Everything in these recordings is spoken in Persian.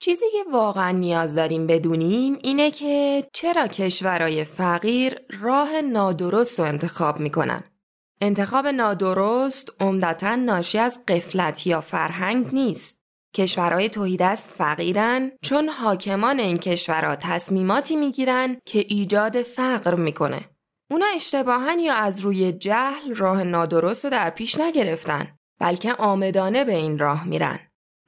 چیزی که واقعا نیاز داریم بدونیم اینه که چرا کشورهای فقیر راه نادرست رو انتخاب می‌کنن. انتخاب نادرست عمدتا ناشی از قفلت یا فرهنگ نیست. کشورهای توحیدست فقیرن چون حاکمان این کشورها تصمیماتی می‌گیرن که ایجاد فقر می‌کنه. اونا اشتباها یا از روی جهل راه نادرست رو در پیش نگرفتن بلکه آمدانه به این راه میرن.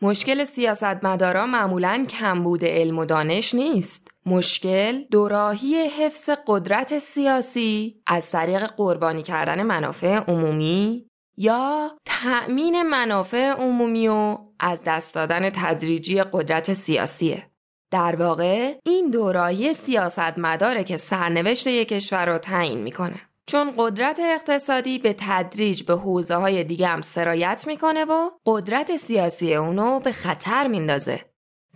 مشکل سیاستمدارا معمولا کمبود علم و دانش نیست. مشکل دوراهی حفظ قدرت سیاسی از طریق قربانی کردن منافع عمومی یا تأمین منافع عمومی و از دست دادن تدریجی قدرت سیاسیه. در واقع این دوراهی سیاستمداره که سرنوشت یک کشور رو تعیین می‌کنه. چون قدرت اقتصادی به تدریج به حوزه های دیگه هم سرایت می‌کنه و قدرت سیاسی اونو به خطر میندازه.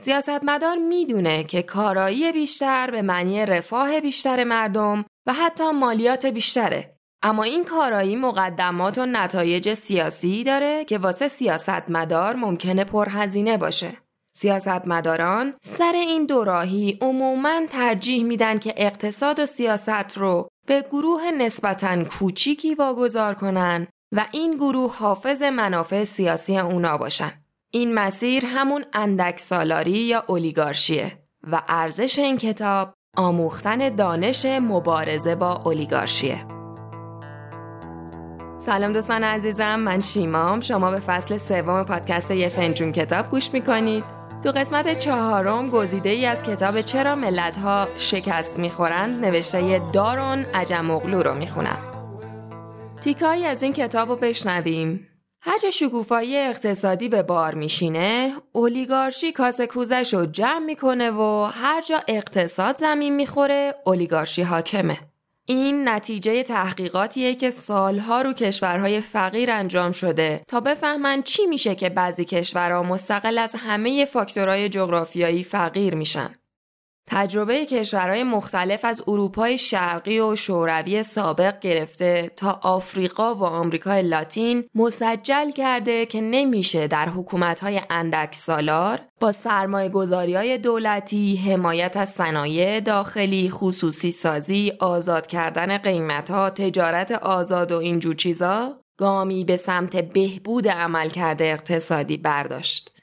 سیاستمدار می‌دونه که کارایی بیشتر به معنی رفاه بیشتر مردم و حتی مالیات بیشتره. اما این کارایی مقدمات و نتایج سیاسی داره که واسه سیاستمدار ممکنه پرهزینه باشه. سیاستمداران سر این دوراهی عموماً ترجیح میدن که اقتصاد و سیاست رو به گروه نسبتاً کوچیکی واگذار کنن و این گروه حافظ منافع سیاسی اونا باشن. این مسیر همون اندک سالاری یا اولیگارشیه و ارزش این کتاب آموختن دانش مبارزه با اولیگارشیه. سلام دوستان عزیزم من شیمام شما به فصل سوم پادکست یه فنجون کتاب گوش می‌کنید تو قسمت چهارم گزیده ای از کتاب چرا ملت ها شکست می‌خورند نوشته دارون عجم اغلو رو می‌خونم. تیکایی از این کتاب رو بشنویم. هرچه شکوفایی اقتصادی به بار میشینه اولیگارشی کاسه کوزش رو جمع می‌کنه و هر جا اقتصاد زمین می‌خوره اولیگارشی حاکمه. این نتیجه تحقیقاتیه که سالها رو کشورهای فقیر انجام شده تا بفهمن چی میشه که بعضی کشورها مستقل از همه فاکتورهای جغرافیایی فقیر میشن. تجربه کشورهای مختلف از اروپای شرقی و شوروی سابق گرفته تا آفریقا و آمریکای لاتین مسجل کرده که نمیشه در حکومتهای اندک سالار با سرمایه گذاری های دولتی، حمایت از صنایع داخلی، خصوصی سازی، آزاد کردن قیمت ها، تجارت آزاد و اینجور چیزا گامی به سمت بهبود عملکرد اقتصادی برداشت.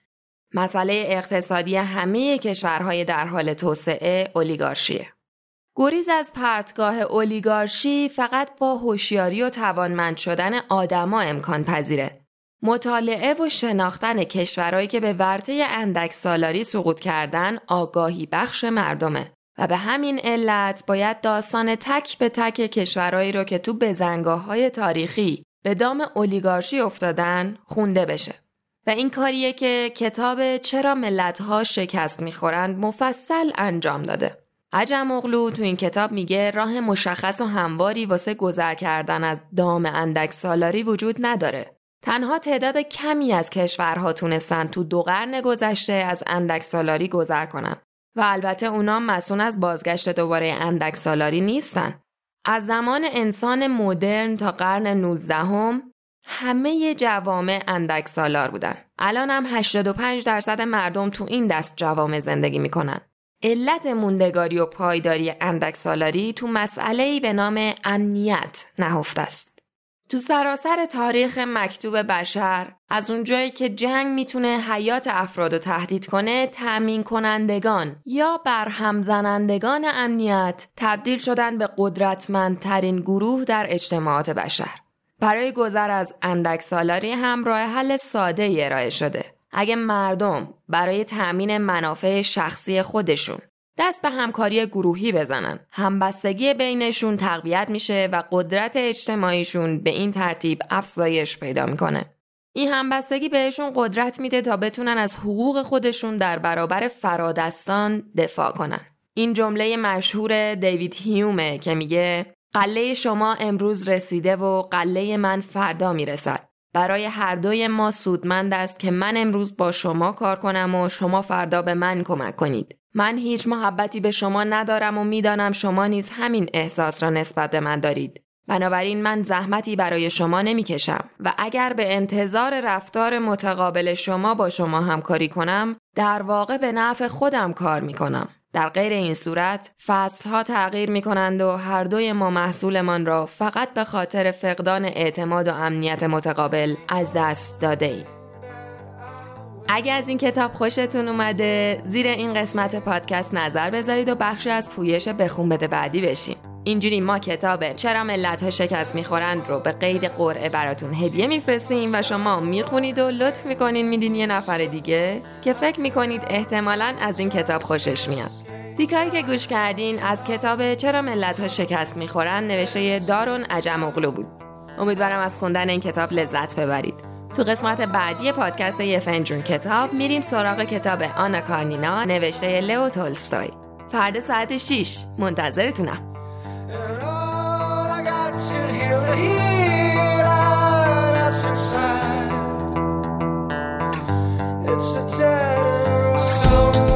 مسئله اقتصادی همه کشورهای در حال توسعه اولیگارشیه. گریز از پرتگاه اولیگارشی فقط با هوشیاری و توانمند شدن آدما امکان پذیره. مطالعه و شناختن کشورهایی که به ورطه اندک سالاری سقوط کردن آگاهی بخش مردمه و به همین علت باید داستان تک به تک کشورهایی رو که تو بزنگاه های تاریخی به دام اولیگارشی افتادن خونده بشه. و این کاریه که کتاب چرا ملت ها شکست می‌خورند مفصل انجام داده. عجم اغلو تو این کتاب میگه راه مشخص و همواری واسه گذر کردن از دام اندک سالاری وجود نداره. تنها تعداد کمی از کشورها تونستن تو دو قرن گذشته از اندک سالاری گذر کنن و البته اونا مسئول از بازگشت دوباره اندک سالاری نیستن. از زمان انسان مدرن تا قرن 19 هم همه جوامع اندک سالار بودن. الان هم 85 درصد مردم تو این دست جوامع زندگی می‌کنن. علت موندگاری و پایداری اندک سالاری تو مسئله به نام امنیت نهفته است. تو سراسر تاریخ مکتوب بشر از اونجایی که جنگ می‌تونه حیات افراد رو تهدید کنه تأمین کنندگان یا برهم زنندگان امنیت تبدیل شدن به قدرتمندترین گروه در اجتماعات بشر. برای گذر از اندک سالاری هم راه حل ساده ارائه شده. اگه مردم برای تأمین منافع شخصی خودشون دست به همکاری گروهی بزنن همبستگی بینشون تقویت میشه و قدرت اجتماعیشون به این ترتیب افزایش پیدا می‌کنه این همبستگی بهشون قدرت میده تا بتونن از حقوق خودشون در برابر فرادستان دفاع کنن این جمله مشهور دیوید هیومه که میگه قله شما امروز رسیده و قله من فردا می‌رسد. برای هر دوی ما سودمند است که من امروز با شما کار کنم و شما فردا به من کمک کنید. من هیچ محبتی به شما ندارم و می‌دانم شما نیز همین احساس را نسبت به من دارید. بنابراین من زحمتی برای شما نمی‌کشم و اگر به انتظار رفتار متقابل شما با شما همکاری کنم در واقع به نفع خودم کار می کنم. در غیر این صورت فصل ها تغییر می کنند و هر دوی ما محصولمان را فقط به خاطر فقدان اعتماد و امنیت متقابل از دست داده ایم. اگه از این کتاب خوشتون اومده زیر این قسمت پادکست نظر بذارید و بخشی از پویش بخون بده بعدی بشین اینجوری ما کتاب چرا ملت ها شکست می‌خورند رو به قید قرعه براتون هدیه میفرستیم و شما می‌خونید و لطف می‌کنین میدین یه نفر دیگه که فکر می‌کنید احتمالا از این کتاب خوشش میاد. دیکایی که گوش کردین از کتاب چرا ملت ها شکست می‌خورند نوشته دارون عجم اغلو بود. امیدوارم از خوندن این کتاب لذت ببرید. تو قسمت بعدی پادکست یه فنجون کتاب میریم سراغ کتاب آنا کارنینا نوشته لئو تولستوی. فرد ساعت 6 منتظرتونم. It's a dead end. So